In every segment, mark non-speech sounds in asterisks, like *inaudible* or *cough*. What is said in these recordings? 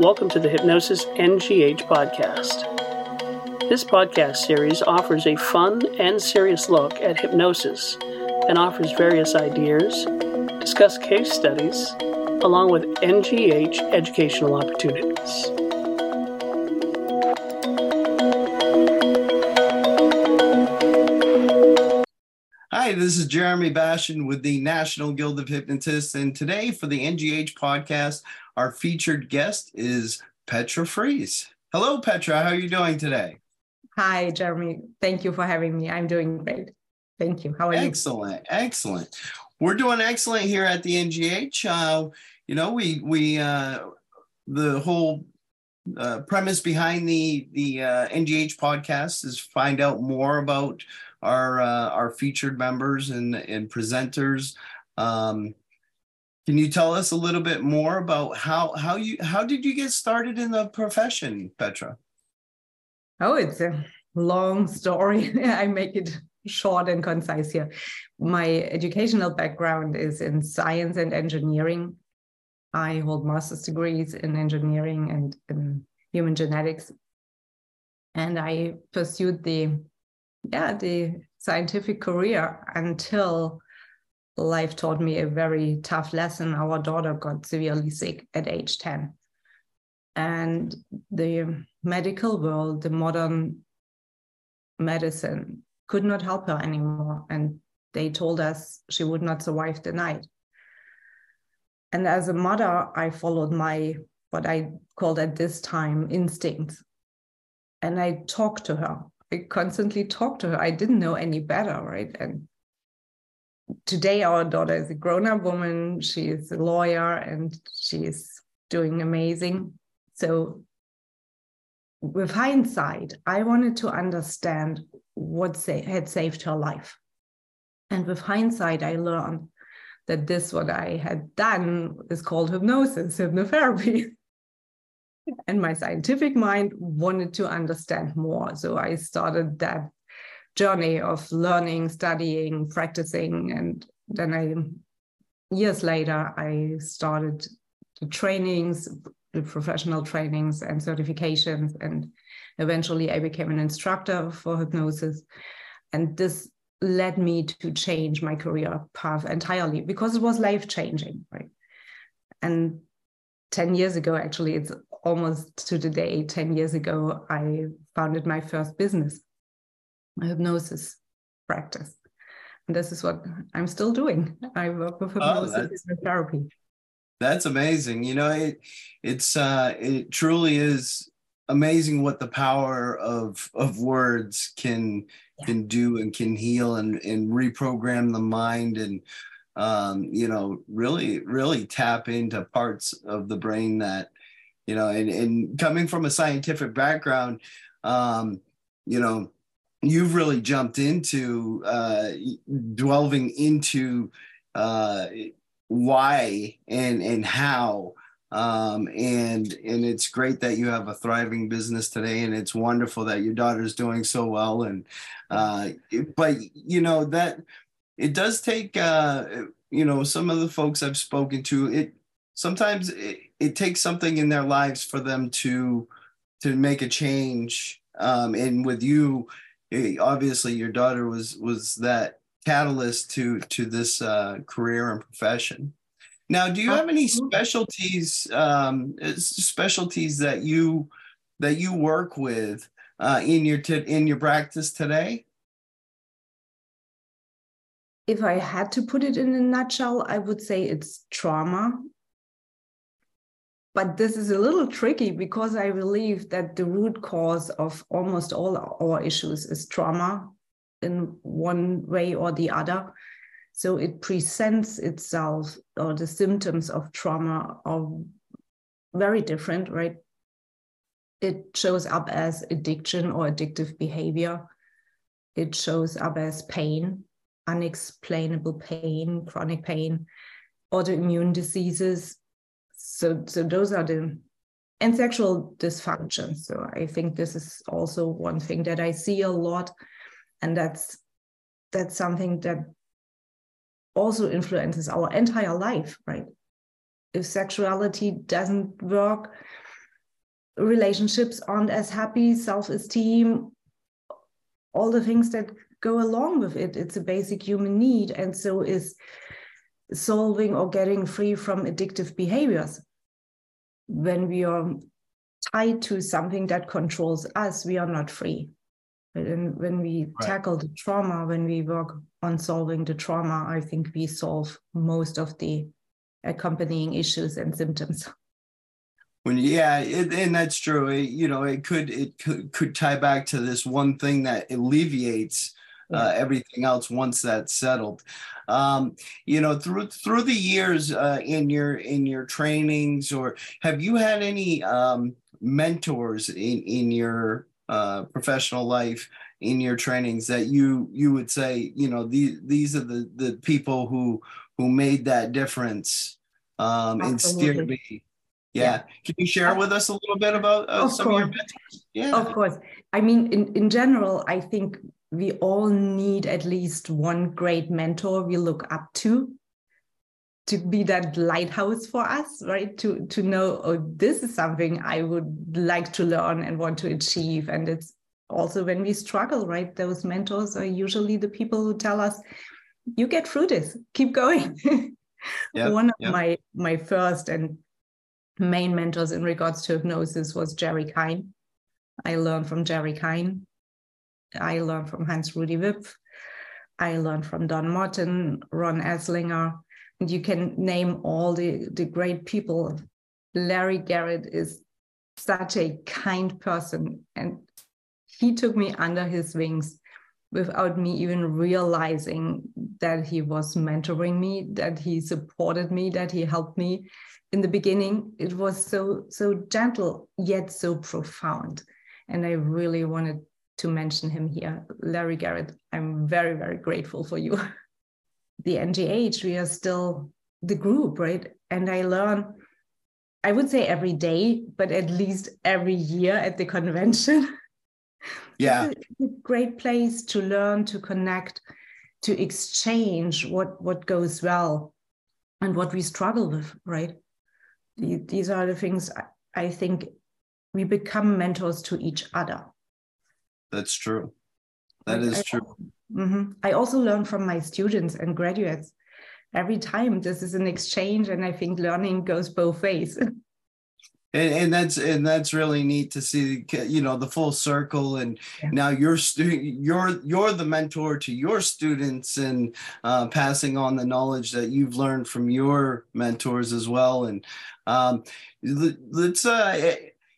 Welcome to the Hypnosis NGH podcast. This podcast series offers a fun and serious look at hypnosis and offers various ideas, discuss case studies, along with NGH educational opportunities. Hi, this is Jeremy Bashan with the National Guild of Hypnotists. And today for the NGH podcast, our featured guest is Petra Frese. Hello, Petra. How are you doing today? Hi, Jeremy. Thank you for having me. I'm doing great. Thank you. How are excellent, you? Excellent. Excellent. We're doing excellent here at the NGH. Uh, you know, we we uh, the whole uh, premise behind the the uh, NGH podcast is find out more about our uh, our featured members and and presenters. Um, can you tell us a little bit more about how how you how did you get started in the profession, Petra? Oh, it's a long story. *laughs* I make it short and concise here. My educational background is in science and engineering. I hold master's degrees in engineering and in human genetics. And I pursued the yeah, the scientific career until life taught me a very tough lesson. Our daughter got severely sick at age 10. And the medical world, the modern medicine, could not help her anymore. And they told us she would not survive the night. And as a mother, I followed my, what I called at this time, instincts. And I talked to her. I constantly talked to her. I didn't know any better, right? And today our daughter is a grown-up woman she is a lawyer and she's doing amazing so with hindsight i wanted to understand what had saved her life and with hindsight i learned that this what i had done is called hypnosis hypnotherapy *laughs* and my scientific mind wanted to understand more so i started that journey of learning, studying, practicing. And then I, years later, I started the trainings, the professional trainings and certifications. And eventually I became an instructor for hypnosis. And this led me to change my career path entirely because it was life changing, right? And 10 years ago, actually, it's almost to the day, 10 years ago, I founded my first business my hypnosis practice. And this is what I'm still doing. I work with oh, hypnosis oh, therapy. That's amazing. You know, it it's uh it truly is amazing what the power of of words can yeah. can do and can heal and and reprogram the mind and um you know really really tap into parts of the brain that you know and and coming from a scientific background um you know you've really jumped into uh, delving into uh, why and and how um, and and it's great that you have a thriving business today and it's wonderful that your daughter's doing so well and uh, but you know that it does take uh, you know some of the folks i've spoken to it sometimes it, it takes something in their lives for them to to make a change um, and with you obviously your daughter was was that catalyst to to this uh, career and profession. Now, do you have any specialties um, specialties that you that you work with uh, in your t- in your practice today? If I had to put it in a nutshell, I would say it's trauma but this is a little tricky because I believe that the root cause of almost all our issues is trauma in one way or the other. So it presents itself, or the symptoms of trauma are very different, right? It shows up as addiction or addictive behavior. It shows up as pain, unexplainable pain, chronic pain, autoimmune diseases, so so those are the and sexual dysfunction. So i think this is also one thing that i see a lot. And that's that's something that also influences our entire life right? If sexuality doesn't work relationships aren't as happy, self esteem, all the things that go along with it. It's a basic human need. And so is solving or getting free from addictive behaviors. When we are tied to something that controls us, we are not free. And when we right. tackle the trauma, when we work on solving the trauma, I think we solve most of the accompanying issues and symptoms. When yeah, it, and that's true. It, you know, it could it could, could tie back to this one thing that alleviates uh, everything else once that's settled. Um, you know, through through the years uh, in your in your trainings, or have you had any um, mentors in in your uh, professional life in your trainings that you you would say you know these these are the the people who who made that difference um and steered me yeah. yeah. can you share with us a little bit about uh, some course. of your mentors yeah of course i mean in in general i think we all need at least one great mentor we look up to to be that lighthouse for us right? To to know oh this is something i would like to learn and want to achieve. And it's also when we struggle right? Those mentors are usually the people who tell us you get through this. Keep going. *laughs* Yep, one of yep. my my first and main mentors in regards to hypnosis was jerry kein. I learned from jerry kein i learned from hans rudi wipf i learned from don mottin ron eslinger and you can name all the, the great people. Larry Garrett is such a kind person, and he took me under his wings without me even realizing that he was mentoring me, that he supported me, that he helped me. In the beginning, it was so so gentle yet so profound, and I really wanted to mention him here, Larry Garrett. I'm very very grateful for you. *laughs* the NGH, we are still the group, right? And I learn, I would say every day, but at least every year at the convention. *laughs* Yeah. great place to learn, to connect, to exchange what, what goes well and what we struggle with, right? These are the things I think we become mentors to each other. That's true. That is true. Mm-hmm. I also learn from my students and graduates every time. This is an exchange, and I think learning goes both ways. *laughs* And, and, that's and that's really neat to see you know the full circle and yeah. now you're stu- you're you're the mentor to your students and uh, passing on the knowledge that you've learned from your mentors as well and um, let's uh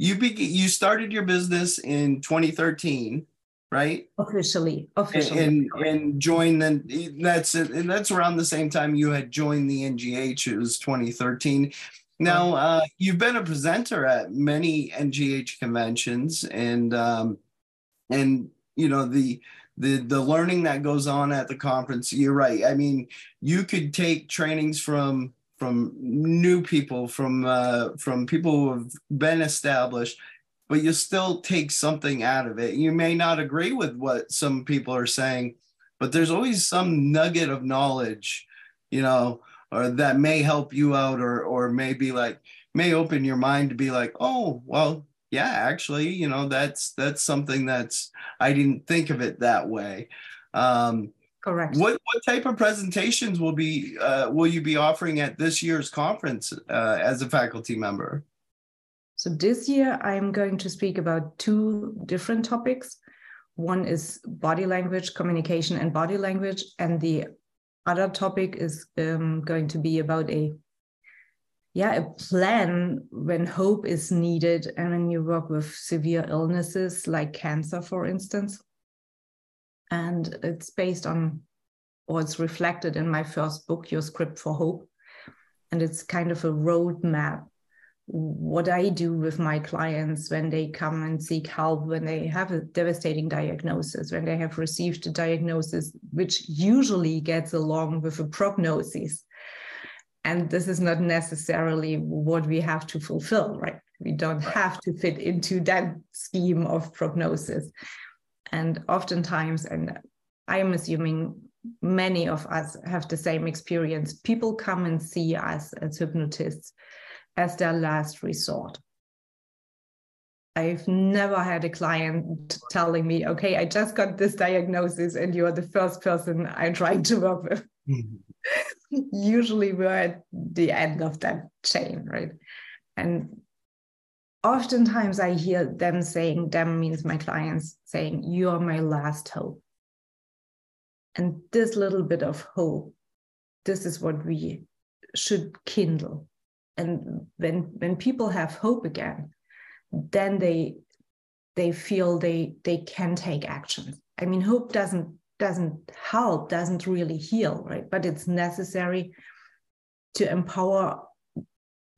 you be you started your business in 2013 right? Officially, officially, and and joined. Then that's it. And that's around the same time you had joined the NGH. It was 2013. Now uh, you've been a presenter at many NGH conventions, and um, and you know the the the learning that goes on at the conference. You're right. I mean, you could take trainings from from new people, from uh, from people who have been established, but you still take something out of it. You may not agree with what some people are saying, but there's always some nugget of knowledge, you know, or that may help you out or or maybe like may open your mind to be like, oh, well, yeah, actually, you know, that's that's something that's I didn't think of it that way. Um, Correct. What what type of presentations will be uh, will you be offering at this year's conference uh, as a faculty member? So this year I'm going to speak about two different topics. One is body language, communication and body language. And the other topic is um, going to be about a yeah, a plan when hope is needed and when you work with severe illnesses like cancer, for instance. And it's based on, or it's reflected in my first book, Your Script for Hope. And it's kind of a roadmap what I do with my clients when they come and seek help, when they have a devastating diagnosis, when they have received a diagnosis, which usually gets along with a prognosis. And this is not necessarily what we have to fulfill, right? We don't have to fit into that scheme of prognosis. And oftentimes, and I am assuming many of us have the same experience, people come and see us as hypnotists as their last resort. I've never had a client telling me, okay, I just got this diagnosis and you're the first person I'm trying to work with. Mm-hmm. *laughs* Usually we're at the end of that chain, right? And oftentimes I hear them saying, them means my clients saying, you are my last hope. And this little bit of hope, this is what we should kindle. And when when people have hope again, then they they feel they they can take action. I mean, hope doesn't doesn't help, doesn't really heal, right? But it's necessary to empower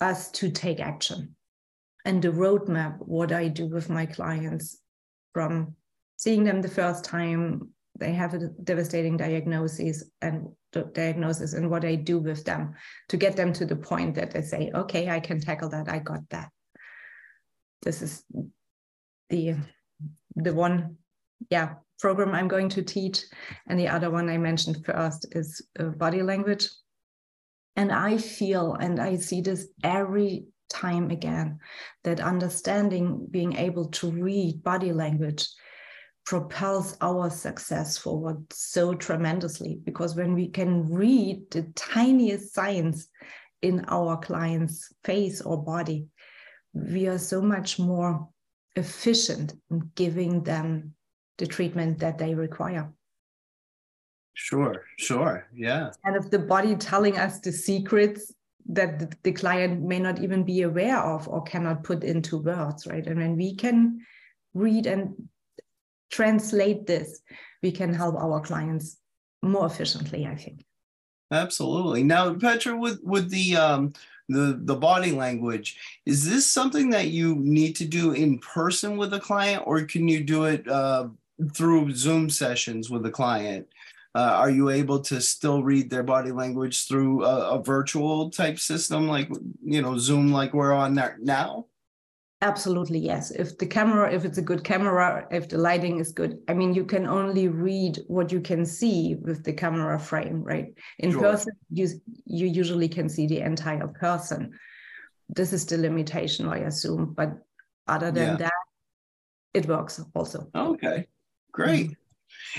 us to take action. And the roadmap, what I do with my clients from seeing them the first time, they have a devastating diagnosis and diagnosis and what I do with them to get them to the point that they say, okay, I can tackle that. I got that. This is the the one, yeah, program I'm going to teach. And the other one I mentioned first is uh, body language. And I feel, and I see this every time again, that understanding, being able to read body language propels our success forward so tremendously because when we can read the tiniest signs in our client's face or body, we are so much more efficient in giving them the treatment that they require. Sure, sure. Yeah. And of the body telling us the secrets that the, client may not even be aware of or cannot put into words, right? And when we can read and translate this, we can help our clients more efficiently, I think. Absolutely. Now, Petra, with with the um, the the body language, is this something that you need to do in person with a client, or can you do it uh, through Zoom sessions with a client? Uh, are you able to still read their body language through a, a virtual type system like you know Zoom, like we're on that now? Absolutely, yes. If the camera, if it's a good camera, if the lighting is good, I mean, you can only read what you can see with the camera frame, right? In sure. person, you you usually can see the entire person. This is the limitation, I assume. But other than yeah. that, it works also. Okay, great.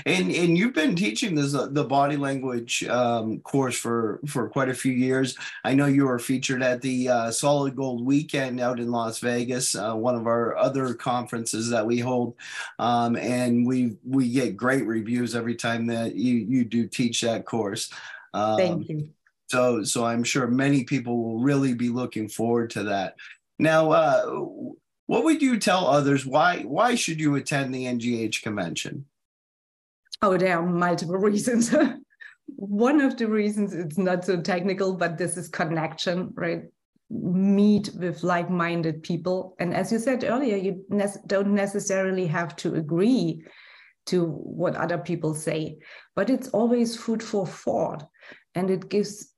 And and you've been teaching this uh, the body language um, course for for quite a few years. I know you were featured at the uh, Solid Gold Weekend out in Las Vegas, uh, one of our other conferences that we hold, um, and we we get great reviews every time that you you do teach that course. Um, Thank you. So so I'm sure many people will really be looking forward to that. Now. Uh, what would you tell others why why should you attend the ngh convention Oh, there are multiple *laughs* reasons. One of the reasons it's not so technical, but this is connection, right? Meet with like minded people. And as you said earlier, you ne- don't necessarily have to agree to what other people say, but it's always food for thought and it gives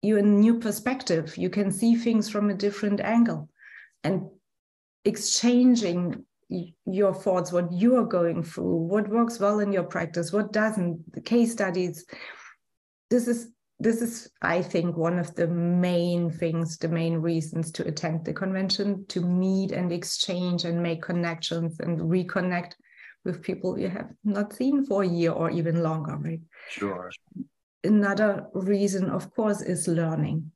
you a new perspective. You can see things from a different angle and exchanging your thoughts, what you are going through, what works well in your practice, what doesn't, the case studies. This is this is, I think, one of the main things, the main reasons to attend the convention, to meet and exchange and make connections and reconnect with people you have not seen for a year or even longer, right? Sure. Another reason, of course, is learning.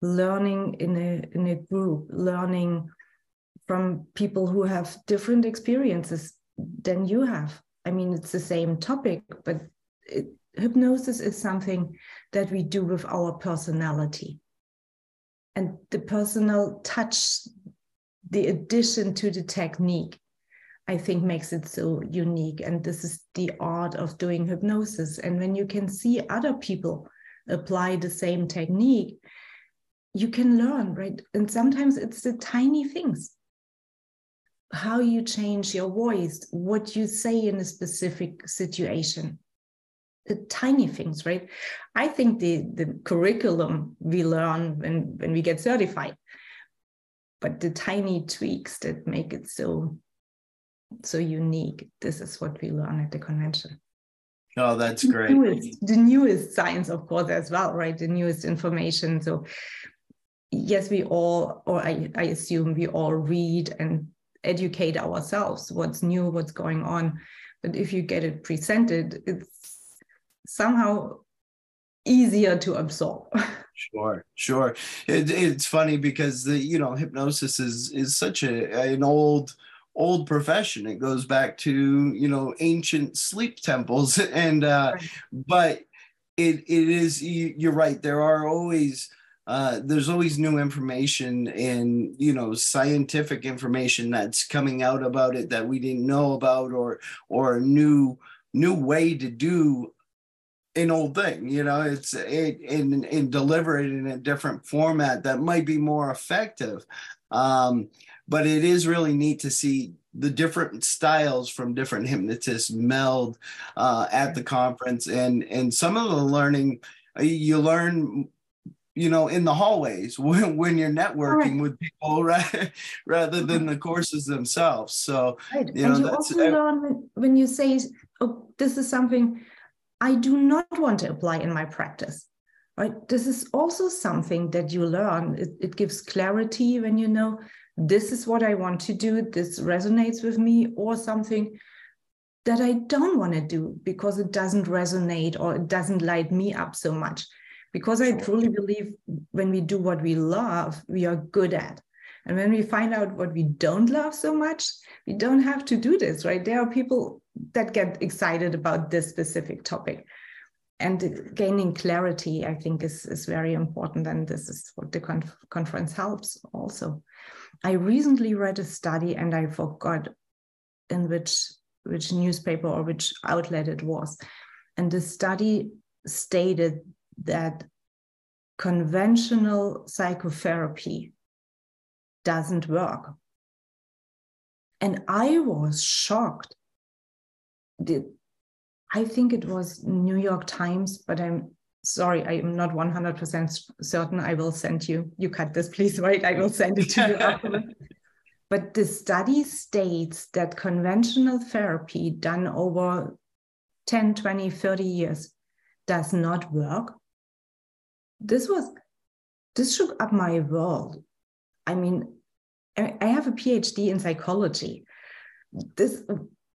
Learning in a in a group, learning from people who have different experiences than you have. I mean, it's the same topic, but it, hypnosis is something that we do with our personality. And the personal touch, the addition to the technique, I think makes it so unique. And this is the art of doing hypnosis. And when you can see other people apply the same technique, you can learn, right? And sometimes it's the tiny things how you change your voice, what you say in a specific situation. The tiny things, right? I think the, the curriculum we learn when, when we get certified, but the tiny tweaks that make it so so unique. This is what we learn at the convention. Oh, that's great. The newest, the newest science, of course, as well, right? The newest information. So yes, we all, or I, I assume we all read and educate ourselves what's new, what's going on. But if you get it presented, it's somehow easier to absorb. *laughs* Sure, sure. It, it's funny because the you know hypnosis is is such a an old old profession. It goes back to you know ancient sleep temples, *laughs* and uh, right. but it it is you, you're right. There are always uh, there's always new information and you know scientific information that's coming out about it that we didn't know about or or a new new way to do an old thing you know? It's it and, and deliver it in a different format that might be more effective. Um, but it is really neat to see the different styles from different hypnotists meld uh, at the conference. And and some of the learning uh, you learn you know in the hallways *laughs* when, when you're networking right. with people *laughs* right, rather mm-hmm. than the courses themselves so right. you know, and you also learn when you say oh this is something I do not want to apply in my practice. Right? This is also something that you learn. It, it gives clarity when you know this is what I want to do, this resonates with me, or something that I don't want to do because it doesn't resonate or it doesn't light me up so much. Because I truly believe when we do what we love, we are good at. And when we find out what we don't love so much, we don't have to do this, right? There are people that get excited about this specific topic. And gaining clarity, I think, is, is very important. And this is what the conf- conference helps also. I recently read a study and I forgot in which which newspaper or which outlet it was. And the study stated that conventional psychotherapy doesn't work. And I was shocked. I think it was New York Times, but I'm sorry, I am not 100% certain. I will send you, you cut this, please, *laughs* right? I will send it to you *laughs* afterwards. But the study states that conventional therapy done over 10, 20, 30 years does not work. This was, this shook up my world. I mean, I have a PhD in psychology. This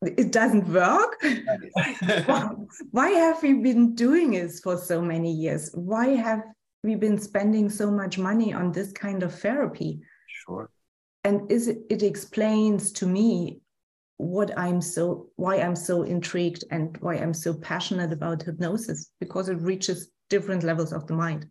it doesn't work. *laughs* Why have we been doing this for so many years? Why have we been spending so much money on this kind of therapy? Sure. And is it, it explains to me what I'm so why I'm so intrigued and why I'm so passionate about hypnosis because it reaches different levels of the mind.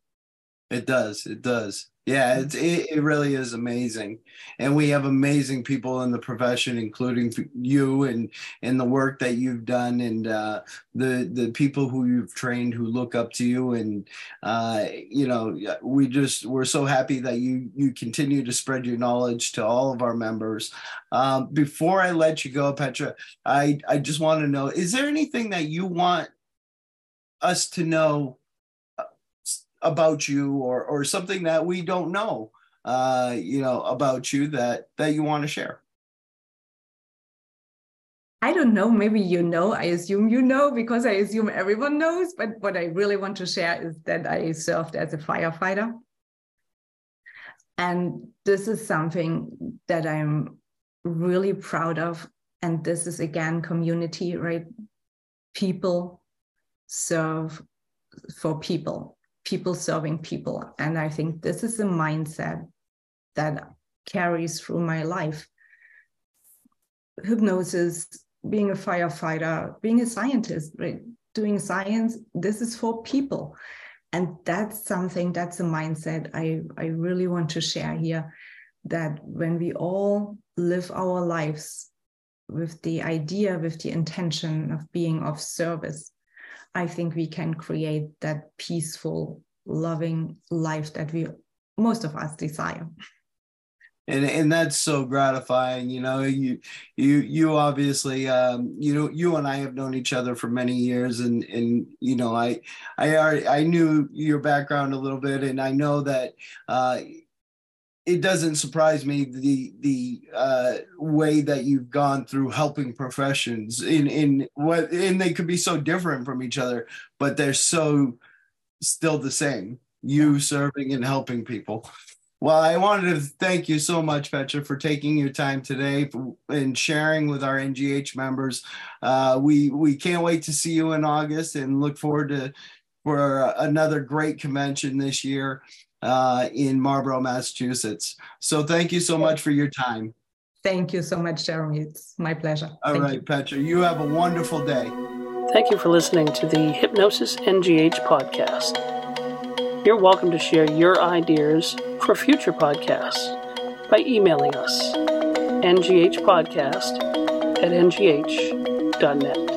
It does. It does. Yeah, it, it really is amazing, and we have amazing people in the profession, including you and and the work that you've done, and uh, the the people who you've trained who look up to you, and uh, you know we just we're so happy that you you continue to spread your knowledge to all of our members. Um, before I let you go, Petra, I I just want to know: is there anything that you want us to know? About you or or something that we don't know uh you know about you that that you want to share I don't know, maybe you know, I assume you know because I assume everyone knows. But what I really want to share is that I served as a firefighter. And this is something that I'm really proud of. And this is again community, right? People serve for people people serving people. And I think this is a mindset that carries through my life. Hypnosis, being a firefighter, being a scientist, right? Doing science, this is for people. And that's something, that's a mindset I, I really want to share here that when we all live our lives with the idea, with the intention of being of service, I think we can create that peaceful, loving life that we most of us desire. And, and that's so gratifying you know you you you obviously um, you know you and i have known each other for many years and and you know i i already, i knew your background a little bit and i know that uh, it doesn't surprise me the the uh, way that you've gone through helping professions in in what and they could be so different from each other, but they're so still the same. You serving and helping people. Well, I wanted to thank you so much, Petra, for taking your time today and sharing with our NGH members. Uh, we we can't wait to see you in August and look forward to for another great convention this year uh, in Marlborough, Massachusetts. So thank you so much for your time. Thank you so much, Jeremy. It's my pleasure. All thank right, you. Petra, you have a wonderful day. Thank you for listening to the Hypnosis NGH podcast. You're welcome to share your ideas for future podcasts by emailing us, ngahdpodcast at ngh.net.